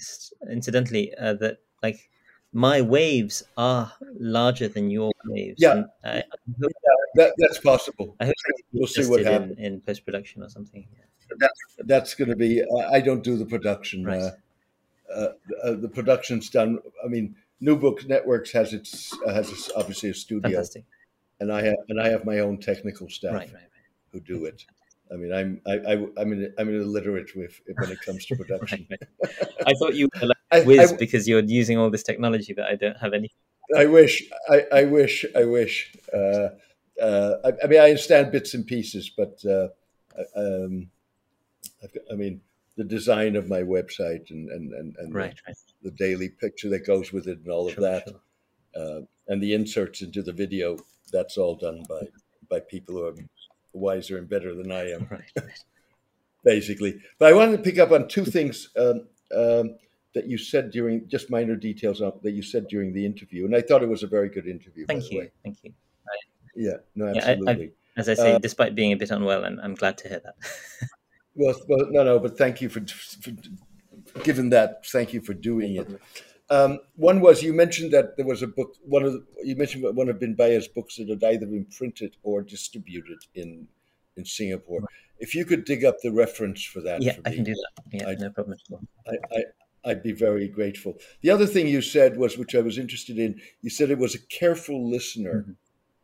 noticed, incidentally, uh, that like my waves are larger than your waves. Yeah, I, I hope, that, that's possible. I hope we'll see what happens in, in post production or something. Yeah. That's that's going to be. I don't do the production. Right. Uh, uh, uh, the production's done. I mean, New Book Networks has its has its, obviously a studio, Fantastic. and I have and I have my own technical staff right, right. who do it. I mean, I'm I, I I'm an, I'm an illiterate with when it comes to production. Right. I thought you were like whiz I- because you're using all this technology, that I don't have any. I wish, I, I wish, I wish. Uh, uh, I, I mean, I understand bits and pieces, but uh, um, I've I mean, the design of my website and and and, and Right, right. the, daily picture that goes with it and all of that, sure. uh, and the inserts into the video. That's all done by by people who are wiser and better than I am, Right, basically. But I wanted to pick up on two things. Um, um, that you said during just minor details that you said during the interview, and I thought it was a very good interview. Thank you, thank you. Yeah, no, Yeah, I- absolutely. As I say, Uh, despite being a bit unwell, and I'm glad to hear that. well, well, no, no, but thank you for, for given that. Thank you for doing it. Um, one was you mentioned that there was a book. One of the, you mentioned one of Bin Baya's books that had either been printed or distributed in in Singapore. If you could dig up the reference for that, yeah, for I can do that. Yeah, I- no problem at all. I, I, I'd be very grateful. The other thing you said was, which I was interested in, you said it was a careful listener Mhm.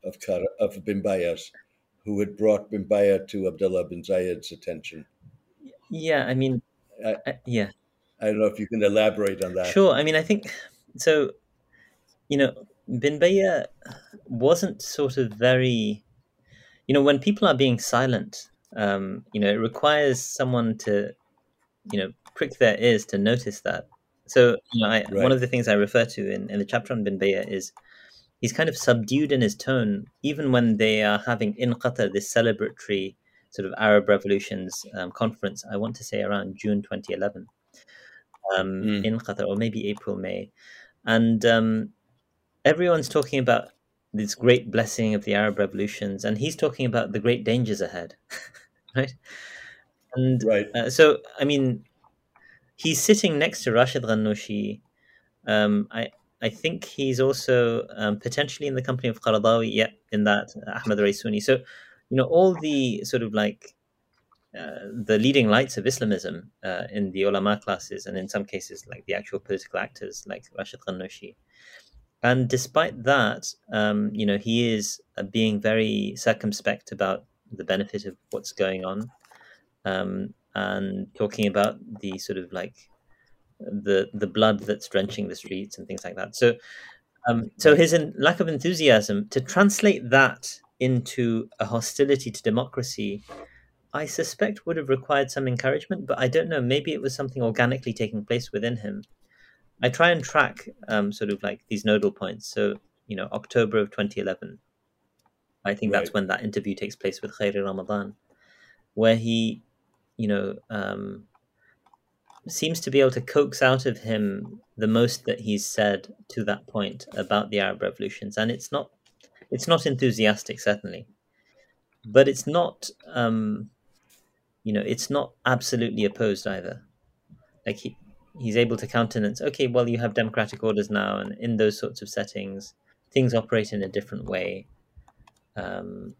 of Kara, of Bin Baya's who had brought Bin Baya to Abdullah bin Zayed's attention. Yeah, I mean, I- I, yeah, I don't know if you can elaborate on that. Sure. I mean, I think so. You know, Bin Baya wasn't sort of very. You know, when people are being silent, um, you know, it requires someone to, you know, prick their ears to notice that. So, you know, I, Right. one of the things I refer to in, in the chapter on Bin Baya is he's kind of subdued in his tone, even when they are having in Qatar this celebratory sort of Arab revolutions um, conference. I want to say around June 2011 um, Mm. in Qatar, or maybe April, May, and um, everyone's talking about this great blessing of the Arab revolutions, and he's talking about the great dangers ahead, right? And Right. uh, so, I mean, he's sitting next to Rashid Ghannouchi. Um, I I think he's also um, potentially in the company of Qaradawi, yeah, in that uh, Ahmad Raisuni. So, you know, all the sort of like the leading lights of Islamism uh, in the ulama classes, and in some cases, like the actual political actors, like Rashid Ghannouchi. And despite that, um, you know, he is uh, being very circumspect about the benefit of what's going on, um, and talking about the sort of like the the blood that's drenching the streets and things like that. So, um, so his en- lack of enthusiasm to translate that into a hostility to democracy, I suspect would have required some encouragement. But I don't know. Maybe it was something organically taking place within him. I try and track um, sort of like these nodal points. So you know, October of 2011. I think that's when that interview takes place with Khairi Ramadan, where he, you know, um, seems to be able to coax out of him the most that he's said to that point about the Arab revolutions, and it's not, it's not enthusiastic certainly, but it's not, um, you know, it's not absolutely opposed either. Like he, he's able to countenance. Okay, well, you have democratic orders now, and in those sorts of settings, things operate in a different way. Um,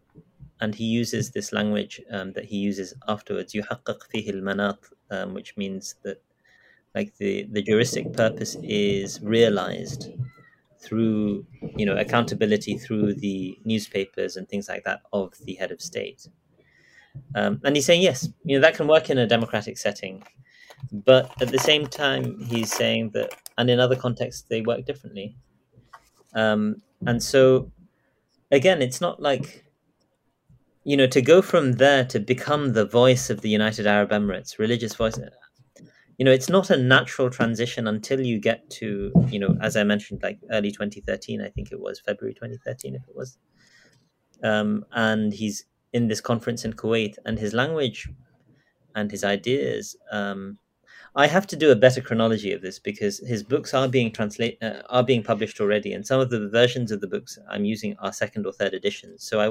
and he uses this language um, that he uses afterwards, يحقق فيه المناط, um, which means that like the, the juristic purpose is realized through you know accountability through the newspapers and things like that of the head of state. Um, and he's saying yes, you know that can work in a democratic setting, but at the same time he's saying that, and in other contexts they work differently. Um, and so again, it's not like you know to go from there to become the voice of the United Arab Emirates, religious voice. You know, it's not a natural transition until you get to you know, as I mentioned, like early 2013. I think it was February 2013, if it was. Um, and he's in this conference in Kuwait, and his language and his ideas. Um, I have to do a better chronology of this because his books are being translate uh, are being published already, and some of the versions of the books I'm using are second or third editions. So I,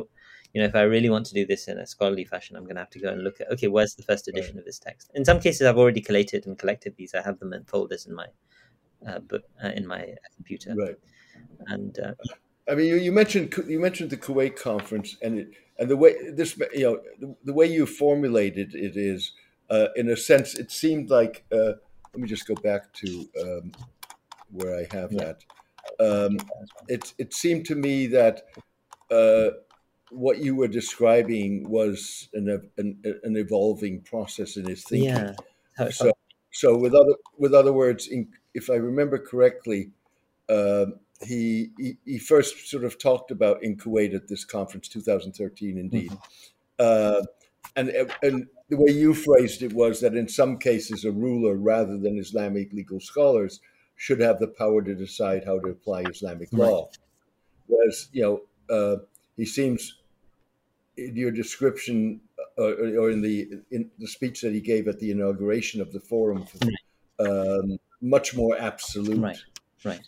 you know, if I really want to do this in a scholarly fashion, I'm going to have to go and look at okay, where's the first edition right. of this text? In some cases, I've already collated and collected these. I have them in folders in my uh, book uh, in my computer. Right. And uh, I mean, you, you, mentioned you mentioned the Kuwait conference, and it, and the way this you know the, the way you formulated it is, uh, in a sense, it seemed like. Uh, let me just go back to um, where I have yeah. that. Um, it it seemed to me that uh, what you were describing was an, an, an evolving process in his thinking. Yeah. So, so with other with other words, in, if I remember correctly, uh, he, he, he first sort of talked about in Kuwait at this conference, 2013, indeed, mm-hmm. uh, and and the way you phrased it was that in some cases a ruler, rather than Islamic legal scholars, should have the power to decide how to apply Islamic law. Whereas you know uh, he seems in your description uh, or in the in the speech that he gave at the inauguration of the forum, um, much more absolute. Right, right.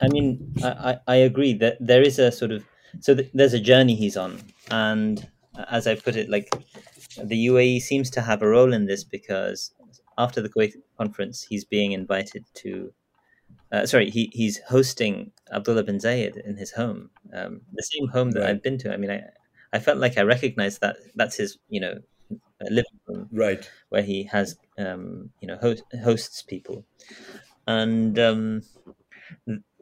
I mean, I, I agree that there is a sort of so th- there's a journey he's on, and as I put it, like the UAE seems to have a role in this because after the Kuwait conference, he's being invited to uh, sorry, he, he's hosting Abdullah bin Zayed in his home, um, the same home that right. I've been to. I mean, I, I felt like I recognized that that's his, you know, living room, right, where he has, um, you know, host, hosts people, and um,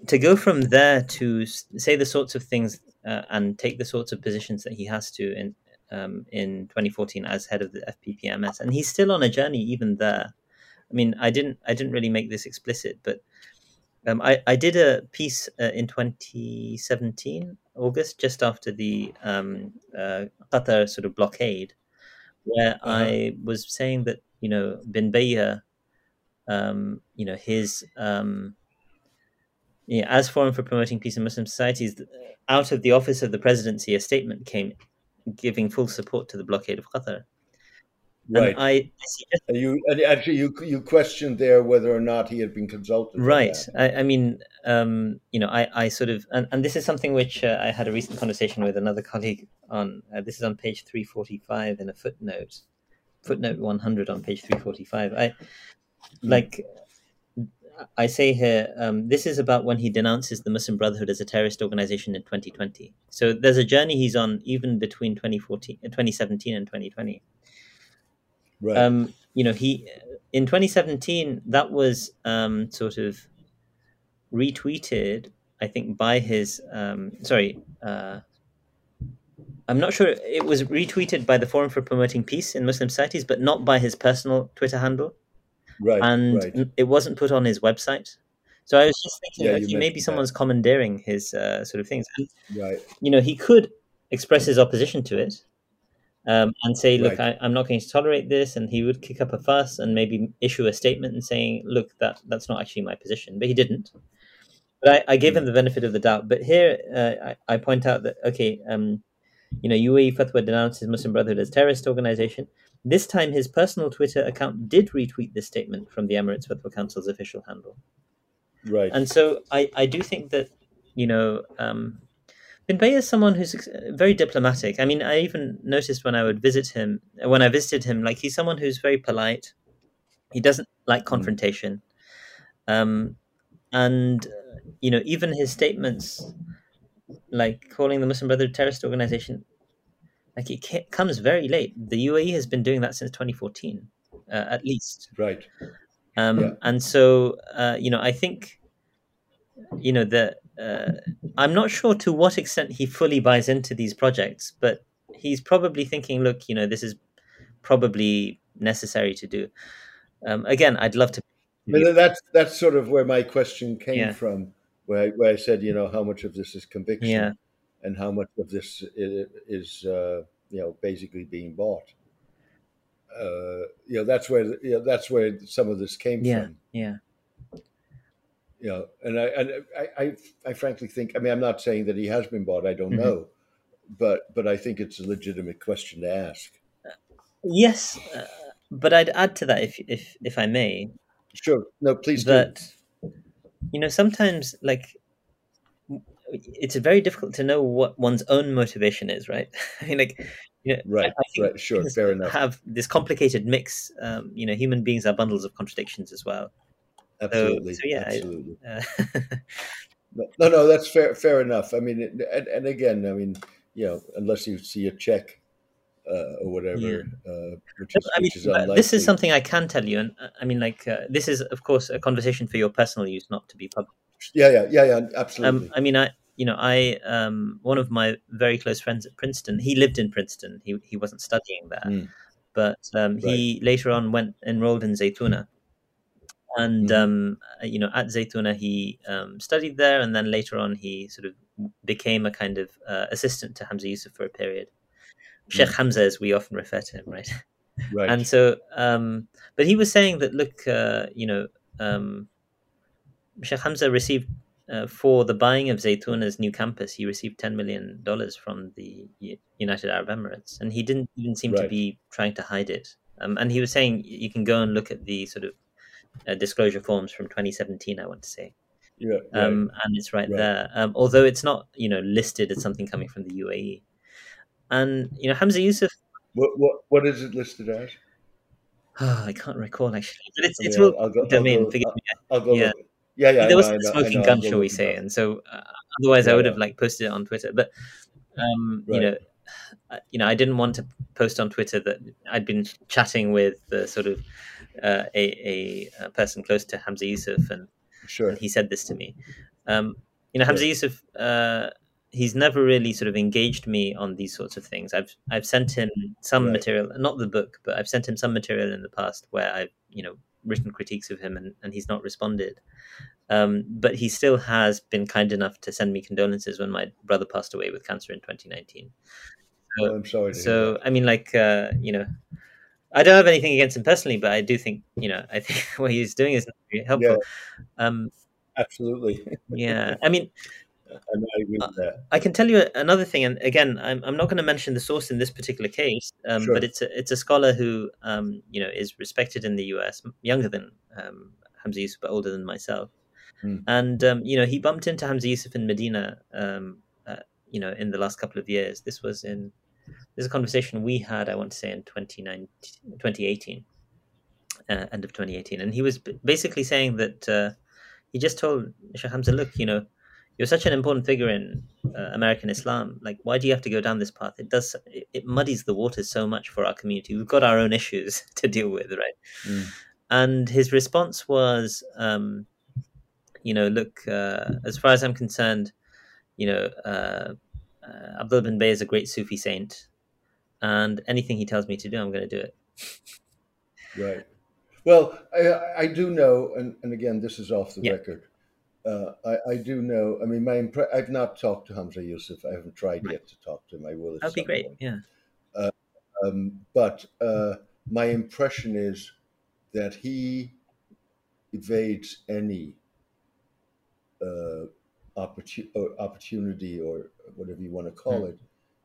to go from there to say the sorts of things uh, and take the sorts of positions that he has to in um, in 2014 as head of the FPPMS, and he's still on a journey even there. I mean, I didn't I didn't really make this explicit, but um, I, I did a piece uh, in 2017, August, just after the um, uh, Qatar sort of blockade, where uh-huh. I was saying that, you know, Bin Bayyah, um, you know, his, um, yeah, as Forum for Promoting Peace in Muslim Societies, out of the office of the presidency, a statement came giving full support to the blockade of Qatar. Right. And I and you and actually you you questioned there whether or not he had been consulted. Right. I, I, mean, um, you know, I, I sort of and, and this is something which uh, I had a recent conversation with another colleague on. Uh, this is on page three forty five in a footnote, footnote one hundred on page three forty five. I hmm. like. I say here, um, this is about when he denounces the Muslim Brotherhood as a terrorist organization in 2020. So there's a journey he's on even between 2014, 2017 and 2020. Right. Um, you know, he in 2017 that was um, sort of retweeted, I think, by his um, sorry. Uh, I'm not sure it was retweeted by the Forum for Promoting Peace in Muslim Societies, but not by his personal Twitter handle. Right. And right. it wasn't put on his website. So I was just thinking, yeah, okay, maybe someone's that. commandeering his uh, sort of things. And, right. You know, he could express his opposition to it, um, and say, look, right. I, am not going to tolerate this. And he would kick up a fuss and maybe issue a statement and saying, look, that that's not actually my position. But he didn't. But I, I gave him the benefit of the doubt. But here uh, I, I, point out that, okay, um, you know, UAE Fatwa denounces Muslim Brotherhood as terrorist organization. This time, his personal Twitter account did retweet this statement from the Emirates Fatwa Council's official handle. Right. And so I, I do think that, you know, um, Bin Bayyah is someone who's very diplomatic. I mean, I even noticed when I would visit him, when I visited him, like he's someone who's very polite. He doesn't like hmm. confrontation, um, and you know, even his statements, like calling the Muslim Brotherhood terrorist organization, like it comes very late. The UAE has been doing that since 2014, uh, at least. Right. Um, yeah. And so, uh, you know, I think, you know, the uh, I'm not sure to what extent he fully buys into these projects, but he's probably thinking, look, you know, this is probably necessary to do. Um, again, I'd love to. But that's that's sort of where my question came yeah. from, where I, where I said, you know, how much of this is conviction, yeah. And how much of this is, uh, you know, basically being bought. Uh, you know, that's where you know, that's where some of this came yeah. from. Yeah you know, and I and I, I, I frankly think I mean I'm not saying that he has been bought. I don't mm-hmm. know, but but I think it's a legitimate question to ask. Yes, uh, but I'd add to that if if if I may. Sure. No, please. Do. That do. you know sometimes like it's very difficult to know what one's own motivation is, right? I mean, like, you know, right, right, sure, fair enough. Have this complicated mix. Um, you know, human beings are bundles of contradictions as well. Absolutely. So, so yeah, absolutely. Uh, no, no, that's fair. Fair enough. I mean, and, and again, I mean, you know, unless you see a check uh, or whatever, yeah. uh, which is, I mean, is this is something I can tell you, and uh, I mean, like, uh, this is of course a conversation for your personal use, not to be public. Yeah, yeah, yeah, yeah, absolutely. Um, I mean, I, you know, I, um, one of my very close friends at Princeton, he lived in Princeton. He he wasn't studying there, mm. but um, right. he later on went enrolled in Zaytuna, and mm. um, you know, at Zaytuna he um, studied there, and then later on he sort of became a kind of uh, assistant to Hamza Yusuf for a period. Sheikh mm. Hamza, as we often refer to him, right? Right. And so, um, but he was saying that, look, uh, you know, um, Sheikh Hamza received uh, for the buying of Zaytuna's new campus, he received ten million dollars from the United Arab Emirates, and he didn't even seem right. to be trying to hide it. Um, and he was saying you can go and look at the sort of uh, disclosure forms from 2017. I want to say, yeah, right. um, and it's right, right. there. Um, although it's not, you know, listed as something coming from the UAE. And you know, Hamza Yusuf. What what what is it listed as? Oh, I can't recall actually, but it's it's yeah, I'll go, domain. I'll forgive me. I'll go yeah. Yeah, yeah. There was a smoking gun, shall we say? And so, uh, otherwise, yeah, I would have like posted it on Twitter. But um, right. you know, you know, I didn't want to post on Twitter that I'd been chatting with the sort of uh, a, a, person close to Hamza Yusuf, and, sure. and he said this to me. Um, you know, Hamza Yusuf uh, he's never really sort of engaged me on these sorts of things. I've I've sent him some right. material, not the book, but I've sent him some material in the past where I've you know written critiques of him and, and he's not responded. Um, but he still has been kind enough to send me condolences when my brother passed away with cancer in 2019. So, I'm sorry. so I mean, like uh, you know, I don't have anything against him personally, but I do think you know I think what he's doing is very helpful. Yeah. Um, Absolutely. yeah, I mean, I that. I can tell you another thing, and again, I'm, I'm not going to mention the source in this particular case, um, sure. but it's a, it's a scholar who um, you know is respected in the U.S., younger than um, Hamza Yusuf, but older than myself, mm. and um, you know he bumped into Hamza Yusuf in Medina, um, uh, you know, in the last couple of years. This was in this is a conversation we had, I want to say, in 2018, uh, end of 2018, and he was basically saying that uh, he just told Sheikh Hamza, look, you know you're such an important figure in uh, American Islam. Like, why do you have to go down this path? It does it, it, muddies the waters so much for our community. We've got our own issues to deal with, right? Mm. And his response was, um, you know, look, uh, as far as I'm concerned, you know, uh, uh Abdullah bin Bayyah is a great Sufi saint, and anything he tells me to do, I'm going to do it. right. Well, I, I do know, and, and again, this is off the yeah. record uh, I, I, do know. I mean, my impre- I've not talked to Hamza Yusuf. I haven't tried right. yet to talk to him. I will. That'd be great. Point. Yeah. Uh, um, but uh, my impression is that he evades any uh, opportu- or opportunity or whatever you want to call mm. it,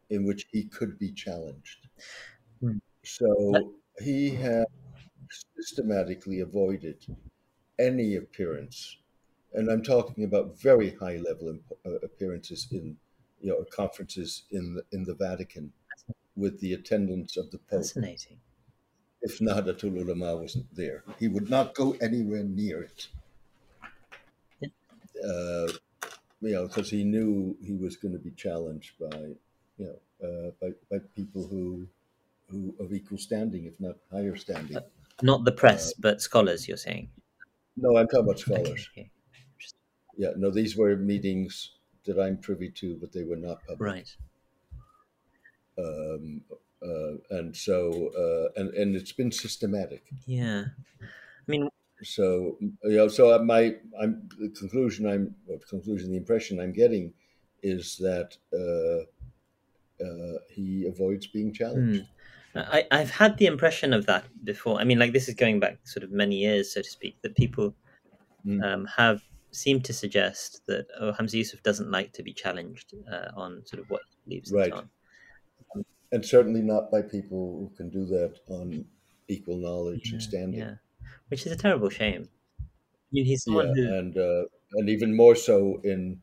in which he could be challenged. Mm. So he has systematically avoided any appearance and I'm talking about very high level uh, appearances in you know conferences in the, in the Vatican with the attendance of the Pope. Fascinating. If Nahdlatul Ulama wasn't there, he would not go anywhere near it. Yeah. Uh, you know, because he knew he was going to be challenged by, you know, uh, by, by people who, who of equal standing, if not higher standing. Uh, not the press, uh, but scholars. You're saying? No, I'm talking about scholars. Okay, okay yeah, no, these were meetings that I'm privy to, but they were not public. Right. Um, uh, and so, uh, and and it's been systematic. Yeah, I mean, so you know, so my I'm the conclusion I'm well, the conclusion the impression I'm getting is that uh, uh, he avoids being challenged. Mm. I, I've had the impression of that before. I mean, like this is going back sort of many years, so to speak, that people mm. um, have seem to suggest that oh, Hamza Yusuf doesn't like to be challenged uh, on sort of what he believes right. on. Um, and certainly not by people who can do that on equal knowledge yeah, and standing. Yeah, which is a terrible shame. I mean, he's yeah, who... and uh, and even more so in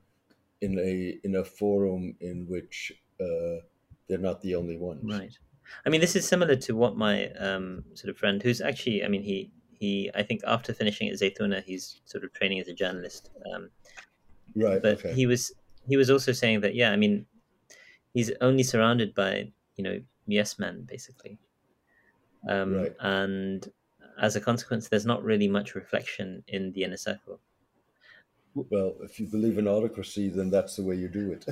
in a in a forum in which uh, they're not the only ones. Right. I mean, this is similar to what my um, sort of friend, who's actually, I mean, he he, I think after finishing at Zaytuna, he's sort of training as a journalist. Um, right. But okay. he was he was also saying that yeah, I mean, he's only surrounded by you know yes men basically, um, Right. and as a consequence, there's not really much reflection in the inner circle. Well, if you believe in autocracy, then that's the way you do it.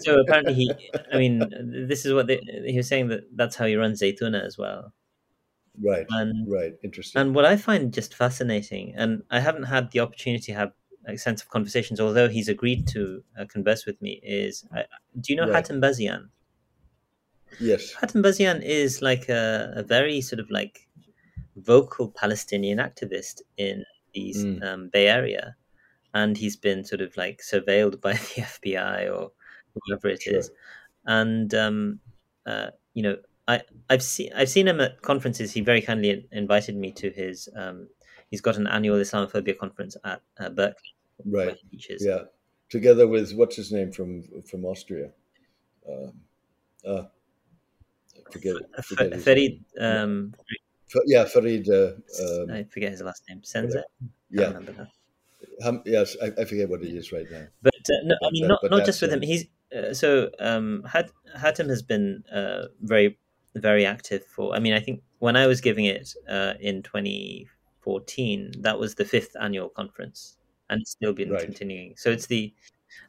So apparently, he, I mean, this is what they, he was saying that that's how he runs Zaytuna as well. Right. And Right. Interesting. And what I find just fascinating, and I haven't had the opportunity to have extensive conversations, although he's agreed to uh, converse with me, is I, do you know Right. Hatem Bazian? yes. Hatem Bazian is like a, a very sort of like vocal Palestinian activist in these Mm. um, Bay Area, and he's been sort of like surveilled by the FBI or whoever it is, Sure. and um, uh, you know. I, I've seen I've seen him at conferences. He very kindly invited me to his. Um, he's got an annual Islamophobia conference at uh, Berkeley, Right. Yeah. Together with what's his name from from Austria. Um, uh, forget. F- forget Farid, um, yeah, Farid. Uh, um, I forget his last name. Senze. I yeah. Hum, yes, I, I forget what it is right now. But uh, no, I mean, uh, not not just with him. um, He's uh, so um, Hat- Hatem has been uh, very very active for. I mean, I think when I was giving it uh, in 2014, that was the fifth annual conference, and it's still been Right. continuing. So it's the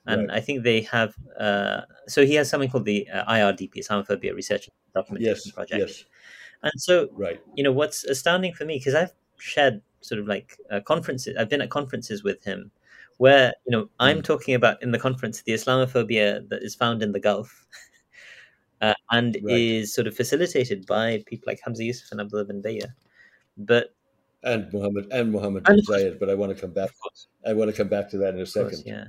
and Right. I think they have. Uh, so he has something called the uh, IRDP, Islamophobia Research Documentation Yes. Project. Yes. And so Right. you know what's astounding for me because I've shared sort of like uh, conferences. I've been at conferences with him where you know I'm Mm. talking about in the conference the Islamophobia that is found in the Gulf. Uh, and Right. is sort of facilitated by people like Hamza Yusuf and Abdullah bin Bayya. But And Muhammad and Muhammad bin Zayed, but I want to come back. I want to come back to that in a second. course yeah.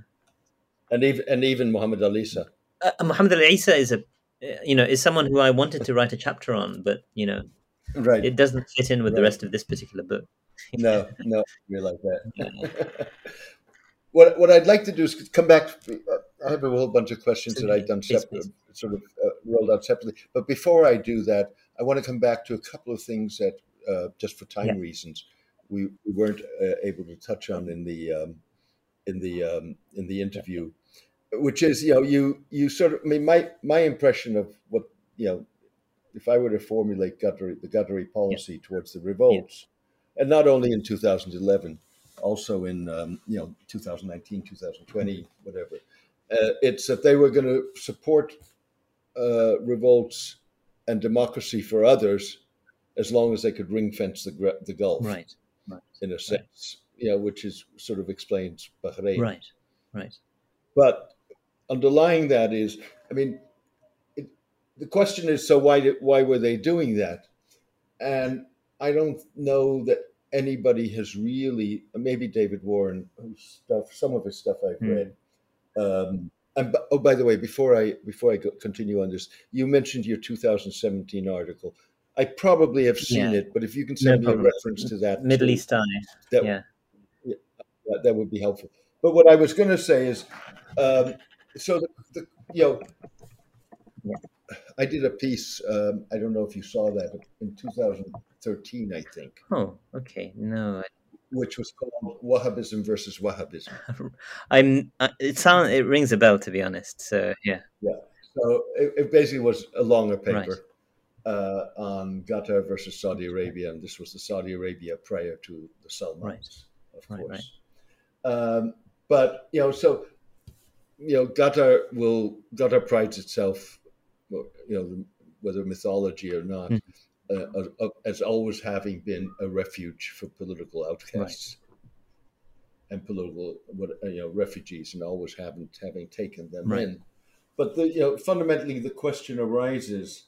And even and even Muhammad Al Isa. Uh, Muhammad Al Isa is a, uh, you know, is someone who I wanted to write a chapter on, but you know, Right. it doesn't fit in with the rest of this particular book. no, no, I realize that. what what I'd like to do is come back. I have a whole bunch of questions that I've done separate, sort of uh, rolled out separately. But before I do that, I want to come back to a couple of things that, uh, just for time Yeah. reasons, we, we weren't uh, able to touch on in the um, in the um, in the interview, which is you know you you sort of I mean my my impression of what you know if I were to formulate Qatari, the Qatari policy towards the revolts, and not only in 2011, also in um, you know 2019, 2020, whatever, uh, it's that they were going to support uh, revolts and democracy for others as long as they could ring fence the, the Gulf Right, in a sense, you know, which is sort of explains Bahrain. right, right. But underlying that is, I mean, it, the question is, so why did, why were they doing that? And I don't know that anybody has really, maybe David Warren, whose stuff, some of his stuff I've Hmm. read. Um, and oh, by the way, before I before I continue on this, you mentioned your 2017 article. I probably have seen Yeah. it, but if you can send me a reference to that, Middle East Eye. that, Yeah. that, that would be helpful. But what I was going to say is, um, so the, the you know, Yeah. I did a piece. Um, I don't know if you saw that in 2013, I think, Oh, okay. No, which was called Wahhabism versus Wahhabism. I'm. uh, It sounds. It rings a bell, to be honest. So yeah. Yeah. So it, it basically was a longer paper Right. uh, on Qatar versus Saudi Arabia, and this was the Saudi Arabia prior to the Salmans, Right. of Right, course. Um, but you know, so you know, Qatar will Qatar prides itself, you know, whether mythology or not, Mhm. Uh, as always having been a refuge for political outcasts. And political, what you know, refugees, and always having having taken them Right. in. But the you know fundamentally the question arises,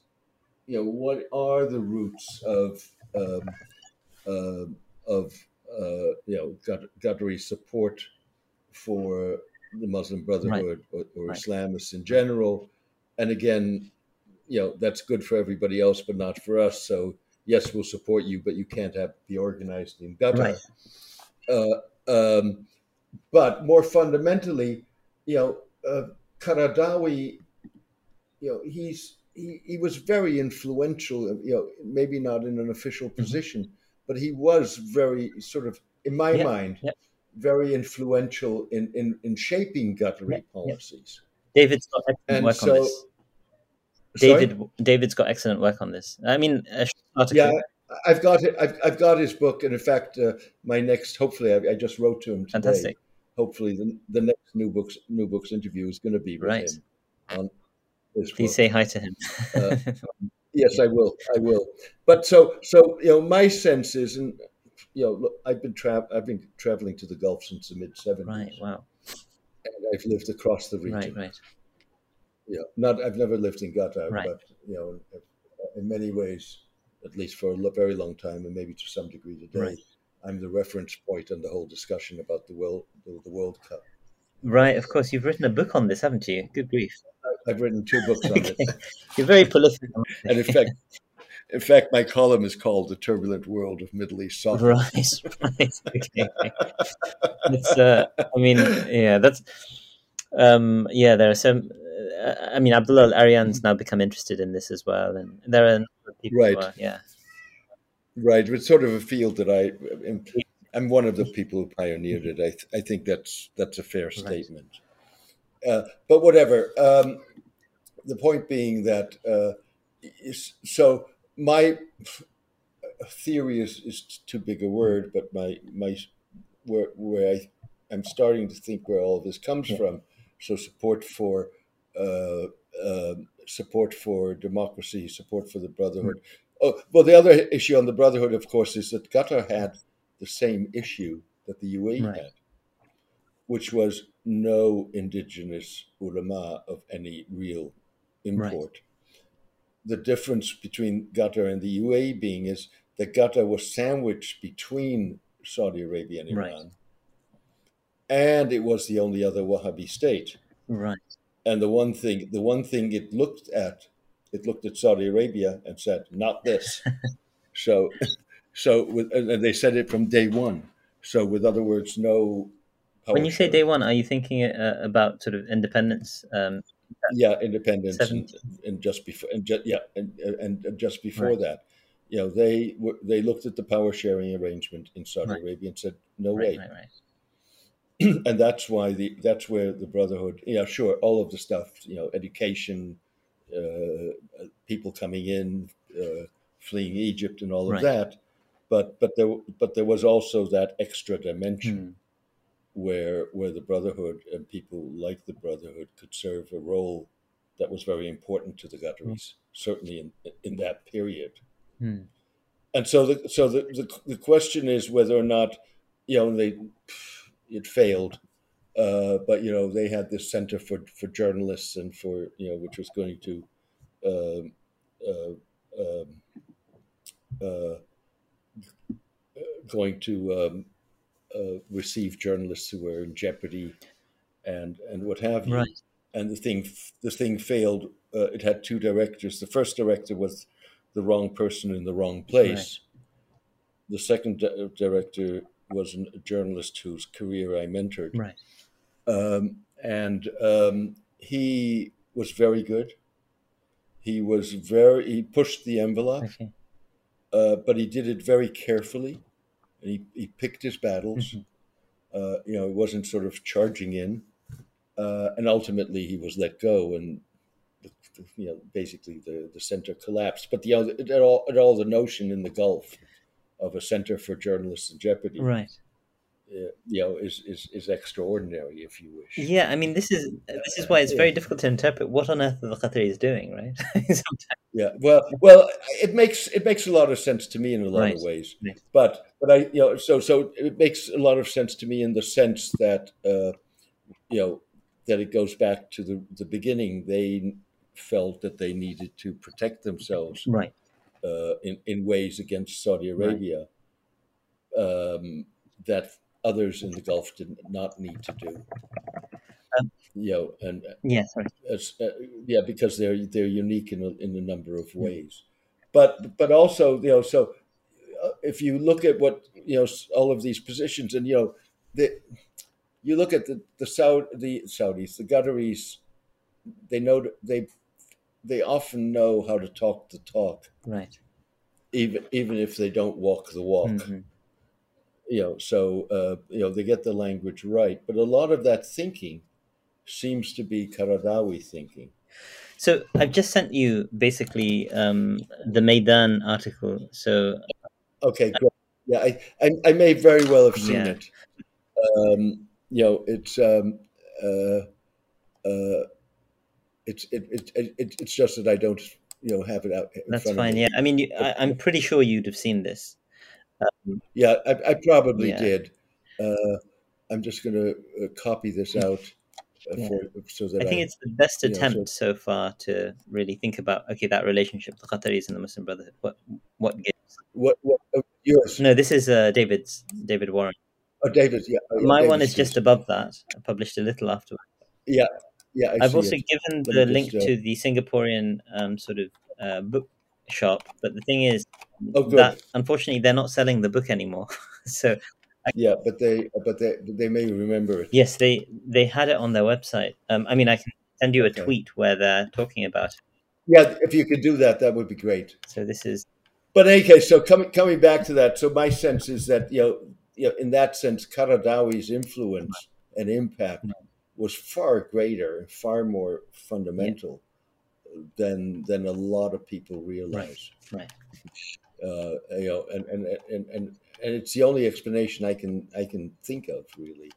you know, what are the roots of um, uh, of uh, you know Qat- support for the Muslim Brotherhood or, or Right. Islamists in general? And again, you know that's good for everybody else, but not for us. So yes, we'll support you, but you can't have be organized in Qatar. Right. Uh, um, but more fundamentally, you know, uh, Qaradawi, you know, he's he, he was very influential. You know, maybe not in an official Mm-hmm. position, but he was very sort of, in my Yeah, mind, yeah. very influential in in, in shaping yeah. policies. David's got excellent And work so- on this. Sorry? David, David's got excellent work on this. I mean. Yeah, I've got it. I've, I've got his book, and in fact, uh, my next. Hopefully, I, I just wrote to him today. Fantastic. Hopefully, the, the next new books new books interview is going to be with Right. him on his Please book. say hi to him. Uh, Yes, I will. I will. But so so you know, my sense is, and you know, look, I've been tra- I've been traveling to the Gulf since the mid seventies, right. Wow. and I've lived across the region. Right. Right. Yeah, not I've never lived in Qatar, Right. but you know, in, in many ways, at least for a very long time, and maybe to some degree today, Right. I'm the reference point on the whole discussion about the world the, the World Cup. Right. Of course, you've written a book on this, haven't you? Good grief. I've written two books on Okay. it, You're very prolific. and in fact, in fact, my column is called "The Turbulent World of Middle East Soccer." right. Right. Okay. it's. Uh, I mean, yeah. That's. Um. Yeah. There are some. Uh, I mean, Abdullah Arian's now become interested in this as well, and there are people. Right. Who are, yeah. Right, it's sort of a field that I am. I'm one of the people who pioneered it. I, th- I think that's that's a fair statement. Uh, but whatever. Um, the point being that uh, is, so my theory is, is too big a word, but my my where where I I'm starting to think where all this comes Yeah. from. So support for um Uh, um, support for democracy, support for the brotherhood. Hmm. Oh, well, the other issue on the brotherhood, of course, is that Qatar had the same issue that the UAE Right. had, which was no indigenous ulama of any real import. The difference between Qatar and the UAE being is that Qatar was sandwiched between Saudi Arabia and Right. Iran, and it was the only other Wahhabi state. Right. And the one thing, the one thing it looked at, it looked at Saudi Arabia and said, "Not this." so, so with, and they said it from day one. So, with other words, no. power When you say day one, are you thinking uh, about sort of independence? Um, yeah, independence, and, and just before, and ju- yeah, and, and and just before Right. that, you know, they were they looked at the power sharing arrangement in Saudi Right. Arabia and said, "No right, way." and that's why the that's where the brotherhood yeah sure all of the stuff you know education uh, people coming in uh, fleeing egypt and all of Right. that but but there but there was also that extra dimension Hmm. where where the brotherhood and people like the brotherhood could serve a role that was very important to the Qataris, certainly in in that period. Hmm. And so the so the, the the question is whether or not you know they it failed, uh, but you know they had this center for for journalists and for you know which was going to um, uh, um, uh, going to um, uh, receive journalists who were in jeopardy and and what have you. Right. And the thing the thing failed. Uh, it had two directors. The first director was the wrong person in the wrong place. The second di- director was a journalist whose career I mentored, Right. um, and um, he was very good. He was very he pushed the envelope Okay. uh, but he did it very carefully, and he, he picked his battles. Mhm. Uh, you know, he wasn't sort of charging in, uh, and ultimately he was let go, and you know, basically the, the center collapsed. But the other, it all, it all the notion in the Gulf of a center for journalists in jeopardy, Right. uh, you know, is, is is extraordinary, if you wish. Yeah, I mean, this is this is why it's very difficult to interpret what on earth the Qataris doing, right? Sometimes. Yeah, well, well, it makes it makes a lot of sense to me in a lot Right. of ways, Right. but but I you know so so it makes a lot of sense to me in the sense that uh, you know that it goes back to the the beginning. They felt that they needed to protect themselves Right. Uh, in in ways against Saudi Arabia um, that others in the Gulf did not need to do. Um, you know, and Yeah. Sorry. as, uh, yeah, because they're they're unique in a, in a number of ways, but but also you know so uh, if you look at what you know all of these positions and you know the you look at the the Saud the Saudis, the Qataris, they know they they often know how to talk the talk, right. even even if they don't walk the walk. Mhm. You know, so uh, you know they get the language right, but a lot of that thinking seems to be Qaradawi thinking. So I've just sent you basically um, the Maidan article. So Okay, great. Yeah, I, I, I may very well have seen Yeah. it. Um, you know, it's um, uh, uh, it's it, it, it, it- it's just that I don't you know have it out. In that's front fine. Of me. Yeah, I mean, you, I, I'm pretty sure you'd have seen this. Um, Yeah, I, I probably Yeah. did. Uh, I'm just going to uh, copy this out uh, Yeah. for so that I I, think it's the best Yeah, so- attempt so far to really think about okay that relationship, the Qataris and the Muslim Brotherhood. What what gives? what what uh, yours. No, this is uh, David's David Warren. Oh, David. Yeah, oh, yeah, My one David's is just above that. I published a little afterwards. Yeah, yeah. I I've also it. given the link uh, to the Singaporean um, sort of uh, book shop, but the thing is Oh, that unfortunately they're not selling the book anymore. so Yeah, but they but they they may remember it. yes, they they had it on their website. Um, I mean, I can send you a Okay. tweet where they're talking about it. Yeah, if you could do that, that would be great. So this is But in any case, so coming coming back to that, so my sense is that you know, you know in that sense, Qaradawi's influence and impact was far greater far more fundamental than than a lot of people realize. right. Uh, you know, and and, and and and it's the only explanation I can I can think of really.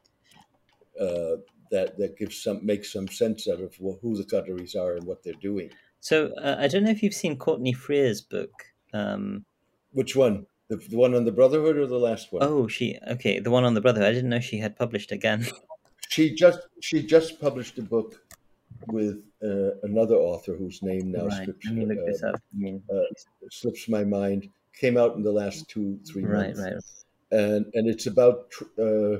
Uh, that that gives some makes some sense out of wh- who the Qataris are and what they're doing. So uh, I don't know if you've seen Courtney Freer's book. Um, Which one? The, the one on the Brotherhood or the last one? oh, she okay, the one on the Brotherhood. I didn't know she had published again. She just she just published a book with uh, another author whose name now right. slips, Let me look this uh, up. I mean, uh, slips my mind. Came out in the last two three right, months, right. and and it's about tr- uh,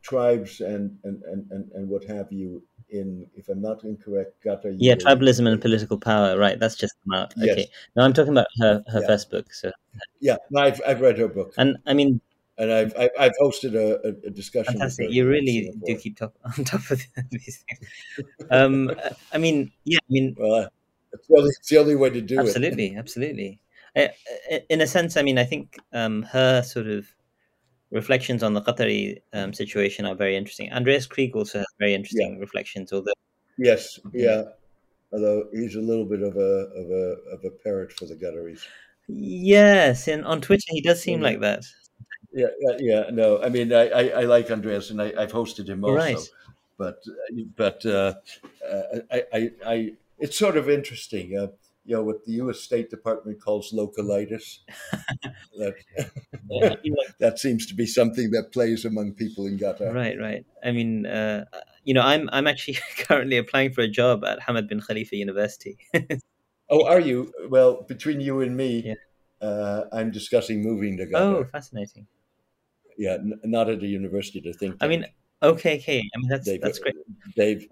tribes and, and and and and what have you. In if I'm not incorrect, Gata. Yeah, tribalism and political power. Right, that's just come out. Yes. Okay. No, I'm talking about her her Yeah. first book. So, Yeah, no, I've I've read her book, and I mean, and I've I've, I've hosted a, a, discussion. fantastic. You really do keep top, on top of these things. Um, I mean, yeah, I mean, Well, it's the only, it's the only way to do it. absolutely, absolutely. In a sense, I mean, I think um, her sort of reflections on the Qatari um, situation are very interesting. Andreas Krieg also has very interesting reflections, although Yes, yeah. Although he's a little bit of a of a of a parrot for the Qataris. yes, and on Twitter he does seem Mhm. like that. Yeah, yeah. No, I mean, I, I, I like Andreas, and I, I've hosted him also. Right. But but uh, uh, I, I I it's sort of interesting. Uh, you know what the U.S. State Department calls localitis. that Yeah, you know, that seems to be something that plays among people in Qatar. Right, right. I mean, uh, you know, I'm I'm actually currently applying for a job at Hamad bin Khalifa University. Oh, are you? Well, between you and me, Yeah. uh, I'm discussing moving to Qatar. oh, fascinating. Yeah, n- not at a university to think. I mean, okay, okay. I mean, that's they've, that's great. They've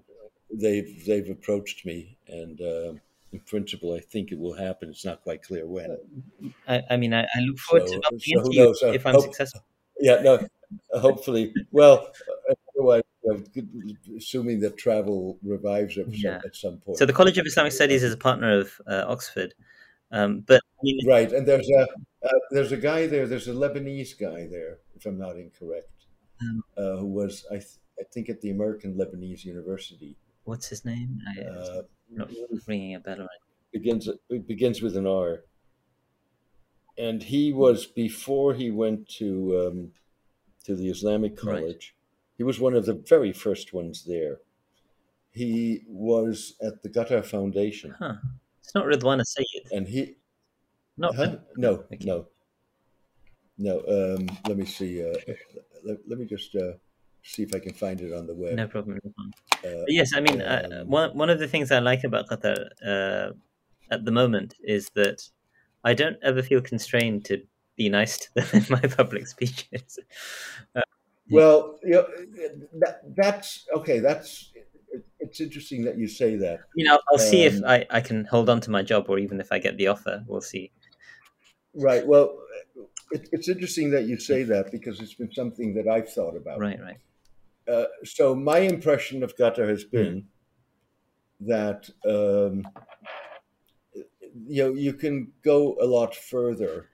they've they've approached me, and uh, in principle, I think it will happen. It's not quite clear when. I, I mean, I, I look forward So- to so who knows? If I'm hope- successful. Yeah, no. hopefully, well, uh, otherwise, uh, assuming that travel revives at, Yeah. some, at some point. So the College of Islamic Studies is a partner of uh, Oxford, um, but I mean, right, and there's a uh, there's a guy there. There's a Lebanese guy there, if I'm not incorrect, Um, uh, who was I th- I think at the American Lebanese University. what's his name? I, Uh, I'm not ringing a bell. Right. begins it begins with an R. And he was before he went to um, to the Islamic Right. College. He was one of the very first ones there. He was at the Qatar Foundation, Huh? It's not Ridwan Sayyid. and he Not Huh? no Okay. no no. Um, let me see. Uh, let, let me just uh, see if I can find it on the web. no problem. Uh, yes, I mean, uh, um, one one of the things I like about Qatar uh, at the moment is that I don't ever feel constrained to be nice to them in my public speeches. well, you know, that, that's okay. That's it's interesting that you say that. You know, I'll see if Um, I, I can hold on to my job, or even if I get the offer. We'll see. Right. Well, it, it's interesting that you say that because it's been something that I've thought about. Right, right. uh, so my impression of Qatar has been that um, you know you can go a lot further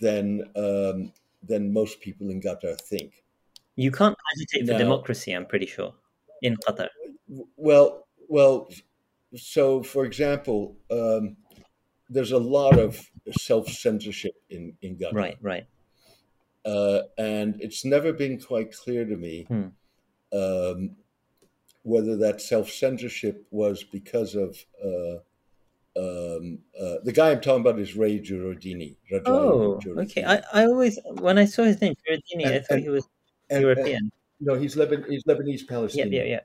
than um, than most people in Qatar think. You can't agitate for No. democracy, I'm pretty sure, in Qatar. Well, well, so for example, um, there's a lot of self censorship in in Qatar, Right, right. uh, and it's never been quite clear to me Hmm. um, whether that self censorship was because of uh, um, uh, the guy I'm talking about is Ray Jureidini. Oh, Jureidini. okay. I, I always, when I saw his name, Jureidini, I thought and- he was And- European. and- no, he's Leban, he's Lebanese Palestinian. yeah, yeah.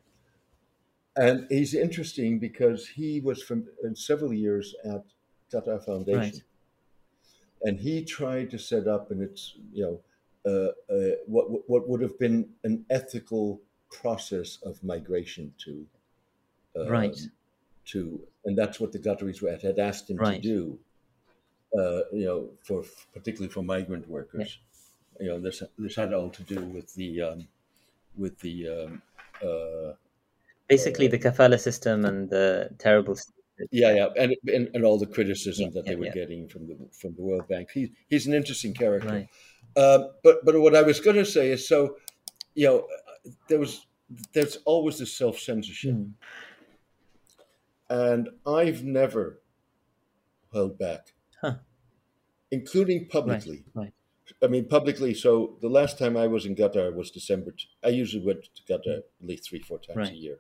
yeah. And he's interesting because he was from several years at Qatar Foundation, Right. and he tried to set up, and it's you know uh, uh, what what would have been an ethical process of migration to um, Right. to, and that's what the Qataris were- had asked him Right. to do. Uh, you know, for particularly for migrant workers, you know, this this had all to do with the um, with the um, uh, Basically, the kafala system and the terrible. Yeah, yeah, and and, and all the criticism Yeah, that they yeah, were yeah. getting from the from the World Bank. He, he's an interesting character. Right. Um, but but what I was going to say is, so you know, there was there's always this self censorship, Hmm. and I've never held back, Huh. including publicly. right. I mean, publicly. So the last time I was in Qatar was December. t- I usually went to Qatar at least three, four times Right. a year.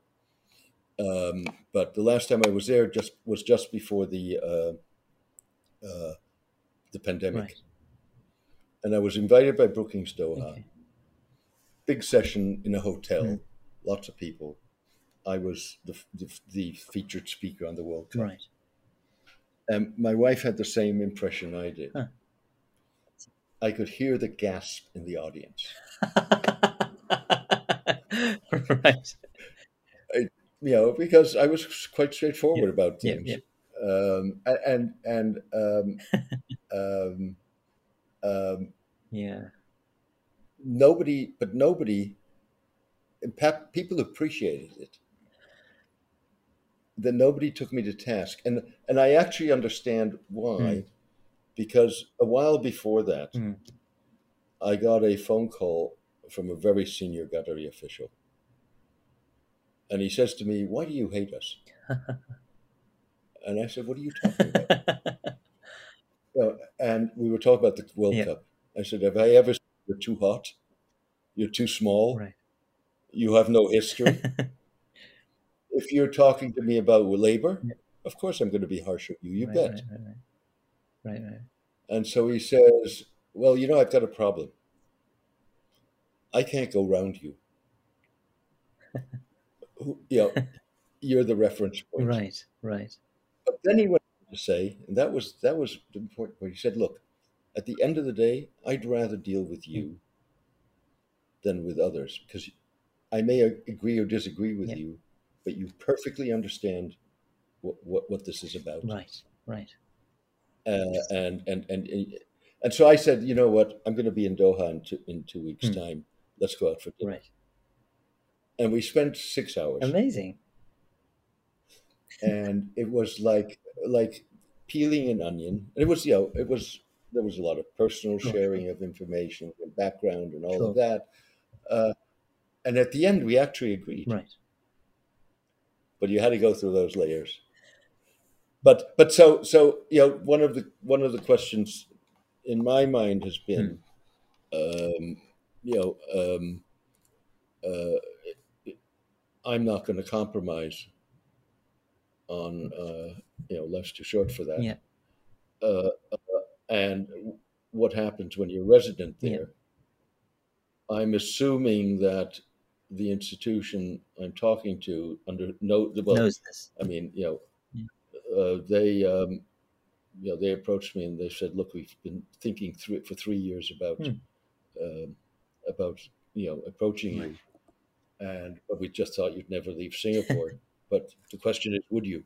Um, but the last time I was there just was just before the uh, uh, the pandemic, Right. and I was invited by Brookings Doha. Okay. Big session in a hotel, Mm. lots of people. I was the, the the featured speaker on the World Cup, Right. and my wife had the same impression I did. Huh. I could hear the gasp in the audience. right. You know, because I was quite straightforward about things. yeah. Um, and and um, um, um, Yeah. nobody, but nobody, people appreciated it. That nobody took me to task, and and I actually understand why, because a while before that, Mm. I got a phone call from a very senior Qatari official, and he says to me, "Why do you hate us?" And I said, "What are you talking about?" You know, and we were talking about the World Yeah. Cup. I said, "Have I ever said you're too hot? You're too small. right. You have no history." if you're talking to me about labor, Yeah. of course I'm going to be harsh with you. You right, bet. Right, right, right. Right, right. And so he says, "Well, you know, I've got a problem. I can't go round you. You know, you're the reference point." Right, right. But then he went on to say, and that was that was the point where he said, "Look, at the end of the day, I'd rather deal with you than with others because I may agree or disagree with Yeah. you, but you perfectly understand what what, what this is about." Right, right. Uh, and, and and and so I said, "You know what? I'm going to be in Doha in two, in two weeks' Hmm. time. Let's go out for dinner." Right. And we spent six hours. Amazing. and it was like like peeling an onion. And it was you know it was there was a lot of personal sharing of information and background and all Sure. of that. Uh, and at the end, we actually agreed, Right. but you had to go through those layers. But but so so you know one of the one of the questions in my mind has been, um, you know, um, uh, I'm not going to compromise on uh, you know life's too short for that. Yeah. Uh, uh, and what happens when you're resident Yeah. there? I'm assuming that the institution I'm talking to under no well, Knows this. I mean you know Yeah. uh, they um, you know they approached me and they said, look, we've been thinking through it for three years about Hmm. um, about you know approaching you, and but we just thought you'd never leave Singapore. but the question is, would you?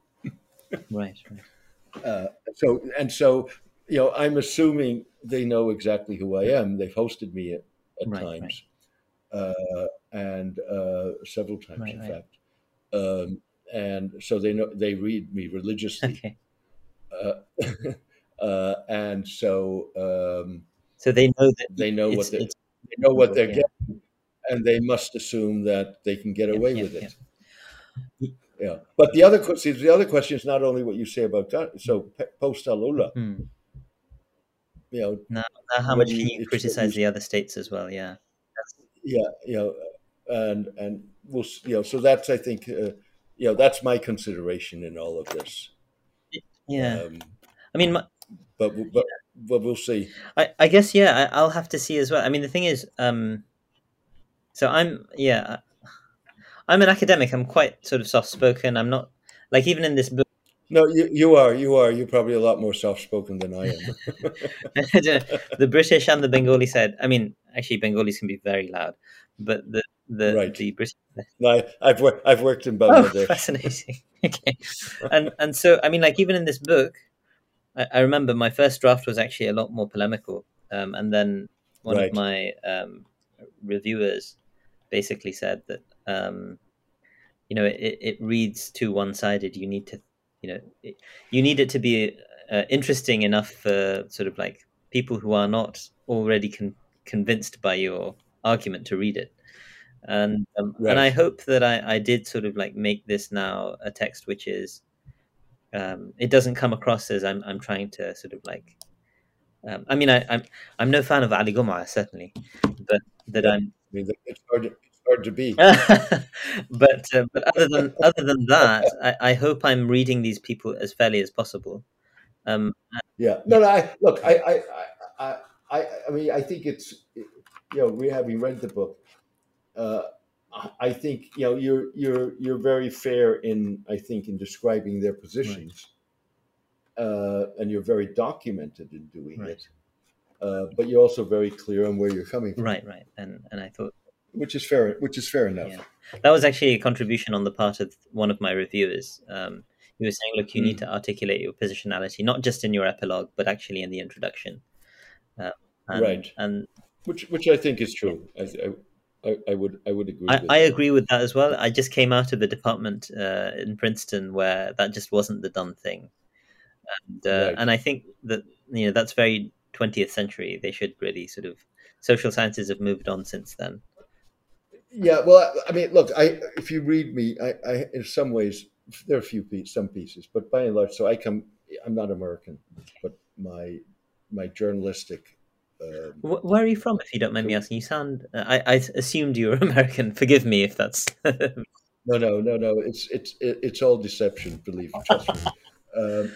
Right, right. Uh, so and so, you know, I'm assuming they know exactly who I am. They've hosted me at, at Right, times, Uh, and uh, several times, Right, in right. fact. Um, and so they know they read me religiously, Okay. uh, uh, and so um, So they know that they know what they, they know what they're yeah. getting, and they must assume that they can get Yeah, away yeah, with yeah. it. Yeah, but the other question, the other question is not only what you say about that. So post Alula, Hmm. you know, Now, now how much can you- you it's what criticize the other states as well? Yeah. yeah, you know, and and we'll, you know, so that's I think, uh, you know, that's my consideration in all of this. Yeah. Um, I mean, my, but but but we'll see. I, I guess yeah, I, I'll have to see as well. I mean, the thing is, um, so I'm yeah, I'm an academic. I'm quite sort of soft spoken. I'm not like even in this book. No, you you are you are you're probably a lot more soft spoken than I am. the British and the Bengali said. I mean, actually, Bengalis can be very loud, but the the Right. the British. no, I've worked I've worked in Oh, fascinating. okay, and and so I mean, like even in this book, I, I remember my first draft was actually a lot more polemical, um, and then one Right. of my um, reviewers basically said that um, you know it, it reads too one sided. You need to, you know, it, you need it to be uh, interesting enough for sort of like people who are not already con- convinced by your argument to read it. And um, and I hope that I, I did sort of like make this now a text which is um, it doesn't come across as I'm I'm trying to sort of like um, I mean I, I'm I'm no fan of Ali Gomaa certainly, but that. I'm I mean, it's hard to, it's hard to be. but uh, but other than other than that, I, I hope I'm reading these people as fairly as possible. Um, Yeah. No, no. I, look, I, I, I, I, I mean, I think it's, you know, re having read the book, uh, I- think you know you're you're you're very fair in I think in describing their positions, uh, and you're very documented in doing Right. it. Uh, but you're also very clear on where you're coming from, right, right, and and I thought which is fair. Which is fair enough. Yeah. that was actually a contribution on the part of one of my reviewers. Um, he was saying, "Look, you need Hmm. to articulate your positionality, not just in your epilogue, but actually in the introduction." Uh, and, Right. and Which which I think is true. I, I, I, I would I would agree. I, with I agree with that as well. I just came out of a department uh, in Princeton where that just wasn't the done thing, and uh, Right. and I think that you know that's very 20th century. They should really sort of social sciences have moved on since then. Yeah, well, I I mean, look, I if you read me, I, I in some ways there are a few pieces, some pieces, but by and large, so I come. I'm not American, but my my journalistic. Um, Where are you from, if you don't mind me asking? You sound. I, I assumed you were American. Forgive me if that's. no, no, no, no. It's it's it, it's all deception. Believe trust me. Um,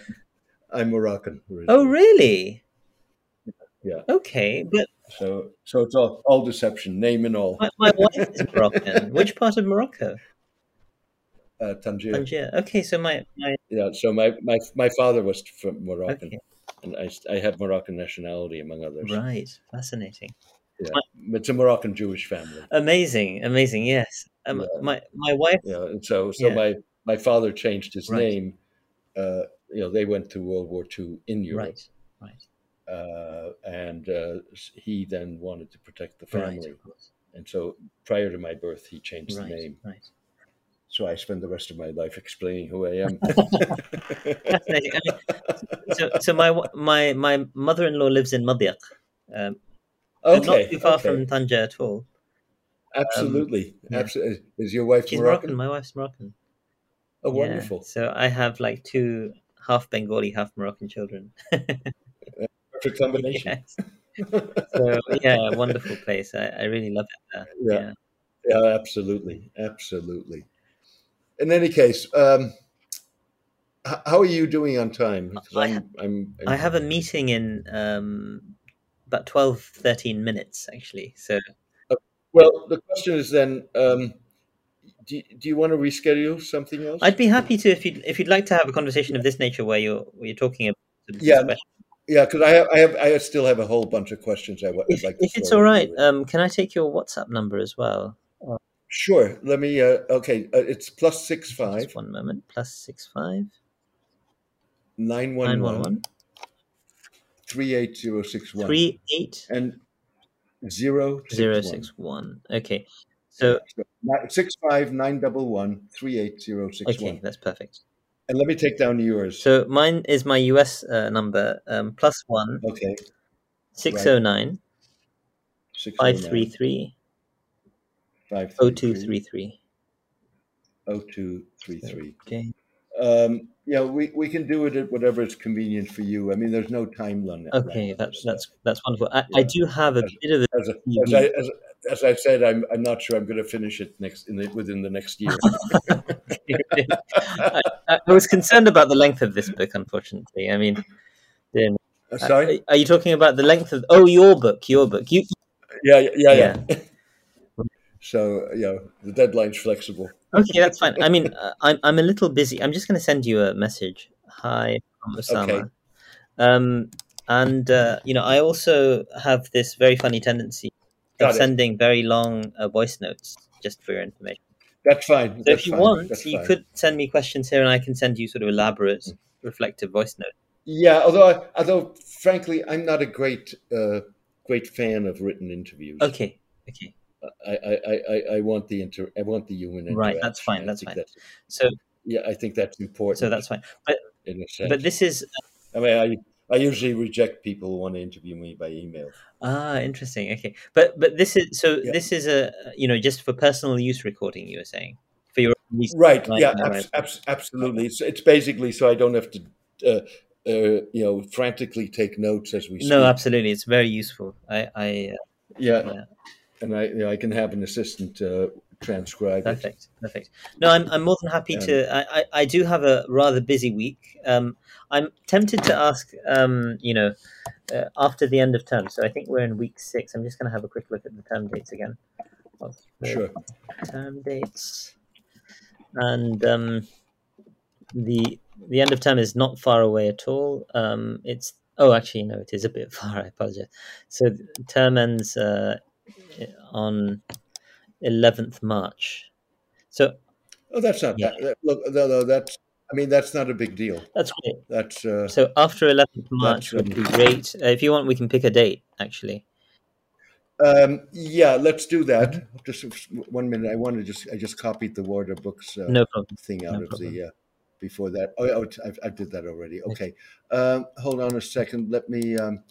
I'm Moroccan. oh, really? Yeah. Okay, but So so it's all all deception, name and all. my, my wife is Moroccan. Which part of Morocco? Uh, Tangier. Tangier. Okay, so my my Yeah. So my, my my father was from Moroccan, okay, and I I have Moroccan nationality among others. right, fascinating. Yeah. It's a Moroccan Jewish family. Amazing, amazing. Yes, um, Yeah. my my wife. Yeah, and so so Yeah. my my father changed his Right. name. Uh, you know, they went through World War II in Europe, Right, right, uh, and uh, he then wanted to protect the family, course. and so prior to my birth, he changed Right, the name. right. So I spend the rest of my life explaining who I am. So, so my my my mother-in-law lives in M'diq, um, okay, not too far okay. from Tangier at all. absolutely, yeah. absolutely. Is your wife She's Moroccan? Moroccan. My wife's Moroccan. Oh, Yeah, wonderful! So I have like two half Bengali, half Moroccan children. Perfect combination. yes. So yeah, wonderful place. I, I really love it there. Yeah. Yeah, absolutely, absolutely. In any case, um, how are you doing on time? I I'm, I'm, I have a meeting in um, about 12, 13 minutes actually. So Well, the question is then, um, do, do you want to reschedule something else? I'd be happy to if you if you'd like to have a conversation of this nature where you're where you're talking about Yeah. Yeah, because I have, I have, I still have a whole bunch of questions I would If, like to. if it's all right, um, can I take your WhatsApp number as well? sure. Let me. Uh, okay, uh, it's plus six Just five one moment. Plus six five nine one one three eight zero six one three eight and zero zero six one. six one. Okay. So six five nine double one three eight zero six okay, one. that's perfect. And let me take down yours. So mine is my US uh, number um, plus one okay, six zero nine six five three three five oh two three three. oh two three three. Okay. Um, yeah, we, we can do it at whatever is convenient for you. I mean, there's no time limit. Okay, right? that's that's that's wonderful. I, I do have a As- bit of a as, as, I, as, as I said, I'm, I'm not sure I'm going to finish it next in the, within the next year. I, I was concerned about the length of this book. Unfortunately, I mean, Uh, Sorry. are you talking about the length of? Oh, your book, your book. You Yeah, yeah, yeah. yeah. so yeah, the deadline's flexible. okay? That's fine. I mean, uh, I'm I'm a little busy. I'm just going to send you a message. Hi, I'm Usaama. Okay. Um, and uh, you know, I also have this very funny tendency Got of it. sending very long uh, voice notes just for your information. That's fine. So That's if you fine. want, That's you fine. could send me questions here, and I can send you sort of elaborate, reflective voice notes. Yeah, although I, although frankly, I'm not a great uh, great fan of written interviews. Okay, okay, I, I, I, I- want the inter I want the human interview. Right, that's fine, that's fine. that's- so yeah, I think that's important. so that's fine. But in a sense. but this is I mean, I I usually reject people who want to interview me by email. ah interesting. Okay, but but this is so Yeah. this is a you know just for personal use recording. You were saying for your Right. Yeah. abs- abs- absolutely. It's, it's basically so I don't have to, uh, uh, you know, frantically take notes as we speak. No, absolutely, it's very useful. I I uh, yeah. yeah. And I, you know, I can have an assistant transcribe it. Perfect, perfect. No, I'm, I'm more than happy to. I, I, I do have a rather busy week. Um, I'm tempted to ask, um, you know, uh, after the end of term. So I think we're in week six. I'm just going to have a quick look at the term dates again. Sure. Term dates, and um, the the end of term is not far away at all. Um, it's oh, actually, no, it is a bit far. I apologize. So term ends uh, on 11th March. So Oh, that's not Yeah. Look, no, no, that's. I mean, that's not a big deal. that's great. That's. Uh, So after 11th March would be great. Uh, if you want, we can pick a date. Actually, um, yeah, let's do that. Just one minute. I want to just. I just copied the Warder Books uh, no problem. thing out no of problem. the. Uh, before that, oh, oh I, I did that already. Okay, um, hold on a second. Let me. Um,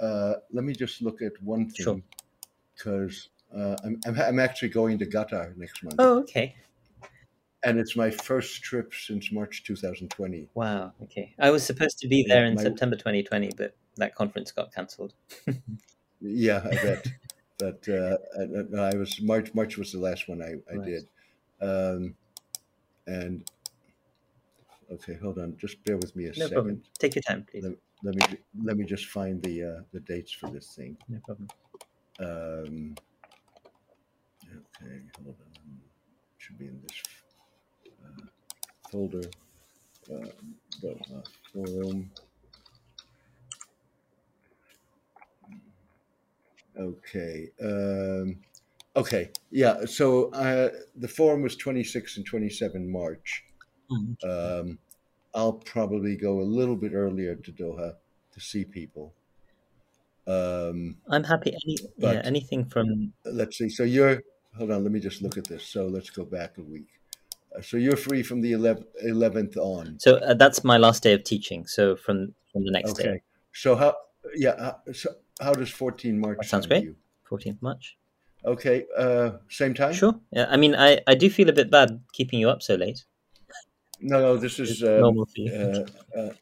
uh, let me just look at one Sure. thing, because uh, I'm, I'm I'm actually going to Qatar next month, Oh, okay. and it's my first trip since March 2020. Wow. Okay. I was supposed to be there in My- September 2020, but that conference got cancelled. Yeah, I bet. but uh, I, I was March. March was the last one I, I Right. did, um, and okay, hold on. Just bear with me a No second. problem. Take your time, please. Let, let me let me just find the uh, the dates for this thing. No problem. Um, okay, hold on. Should be in this uh, folder. Uh, the, uh, forum. Okay. Um, okay. Yeah. So uh, the forum was 26 and 27 March. Mm, Um, I'll probably go a little bit earlier to Doha to see people. Um, I'm happy. Any yeah, anything from let's see. So you're hold on. Let me just look at this. So let's go back a week. Uh, so you're free from the 11th, 11th on. so uh, that's my last day of teaching. So from from the next Okay. day, So how? Yeah. How, so how does 14 March? That sounds great. You? 14th March. Okay. Uh, same time. Sure. Yeah. I mean, I I do feel a bit bad keeping you up so late. No, no. This is It's um, normal for you. uh, uh,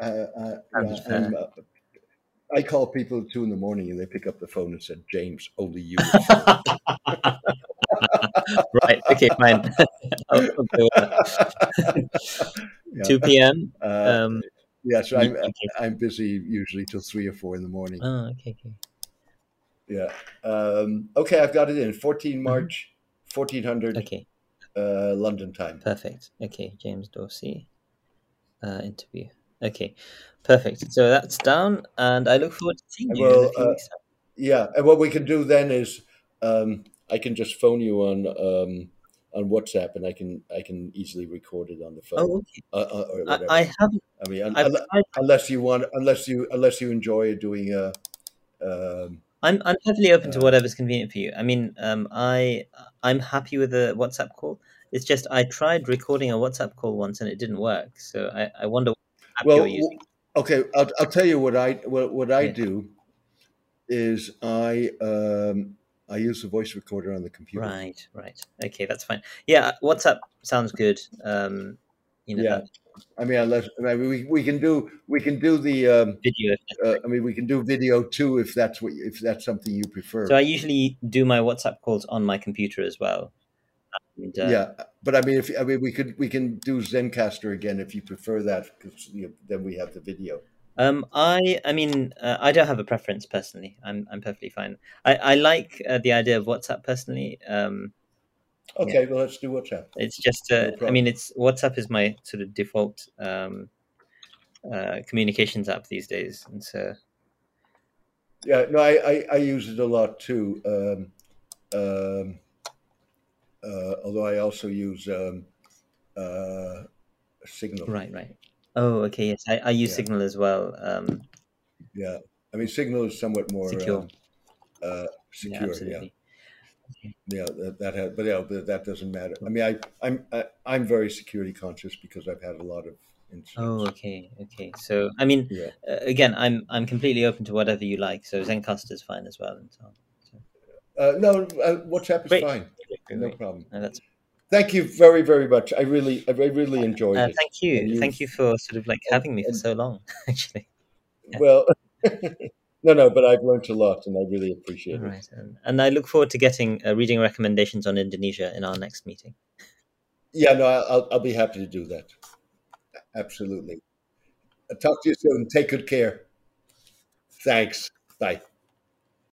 uh, uh, I'm uh, I call people at two in the morning and they pick up the phone and said, "James, only you." right. Okay. Fine. I'll, I'll go. Yeah. 2 p.m. Uh, Um, yeah, so I'm okay. I'm busy usually till three or four in the morning. Oh, okay. Okay. Yeah. Um, okay, I've got it in 14 March, 1400 Okay. uh, London time. Perfect. Okay, James Dorsey uh, interview. Okay, perfect. So that's down, and I look forward to seeing you. in Well, a few uh. Yeah, and what we can do then is um, I can just phone you on um, on WhatsApp, and I can I can easily record it on the phone. Oh, okay. uh, uh, or whatever. I, I haven't. I mean, un- tried. unless you want, unless you unless you enjoy doing a um, I'm I'm perfectly open to Uh, whatever's convenient for you. I mean, um, I I'm happy with a WhatsApp call. It's just I tried recording a WhatsApp call once and it didn't work. So I, I wonder well, okay, I'll, I'll tell you what I what, what I do is I um, I use the voice recorder on the computer. Right, right. Okay, that's fine. Yeah, WhatsApp sounds good. Um, you know, Yeah. that I mean, unless I mean, we, we can do we can do the um, video. uh, I mean we can do video too if that's what if that's something you prefer. So I usually do my WhatsApp calls on my computer as well. And, uh, yeah, but I mean, if I mean, we could we can do Zencastr again if you prefer that, because you know, then we have the video. Um, I, I mean, uh, I don't have a preference personally. I'm, I'm perfectly fine. I, I like uh, the idea of WhatsApp personally. Um, Okay, well, let's do WhatsApp. it's just, No uh, I mean, it's WhatsApp is my sort of default um, uh, communications app these days, and so Yeah, no, I, I, I use it a lot too. Um, um, uh, although I also use um, uh, Signal. right, right. Oh, okay, yes, I, I use Yeah. Signal as well. Um, Yeah, I mean, Signal is somewhat more Secure. um, uh, yeah, secure. Yeah, absolutely. yeah, that, that has, but yeah, but that doesn't matter. I mean, I, I'm I, I'm very security conscious because I've had a lot of incidents. Oh, okay, okay. So, I mean, Yeah. uh, again, I'm I'm completely open to whatever you like. So Zencastr is fine as well, and so on. Uh, no, uh, WhatsApp is Great. fine. No problem. No, that's Thank you very, very much. I really, I really enjoyed Uh, it. thank you. And Thank you for sort of like having me for so long, actually. Well, no, no, but I've learned a lot, and I really appreciate All it. right. And, and I look forward to getting uh, reading recommendations on Indonesia in our next meeting. Yeah, no, I'll, I'll be happy to do that. Absolutely. I'll talk to you soon. Take good care. Thanks. Bye.